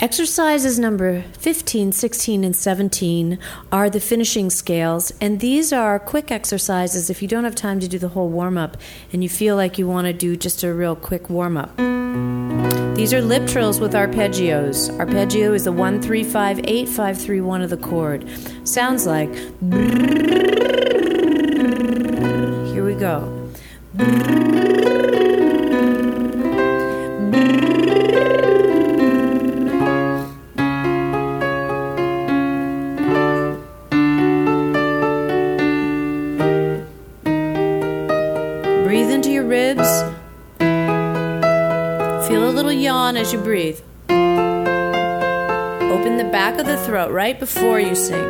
Exercises number 15, 16, and 17 are the finishing scales, and these are quick exercises if you don't have time to do the whole warm up and you feel like you want to do just a real quick warm up. These are lip trills with arpeggios. Arpeggio is the 1 3 5 8 5 3 1 of the chord. Sounds like. Here we go. Breathe into your ribs. Feel a little yawn as you breathe. Open the back of the throat right before you sing.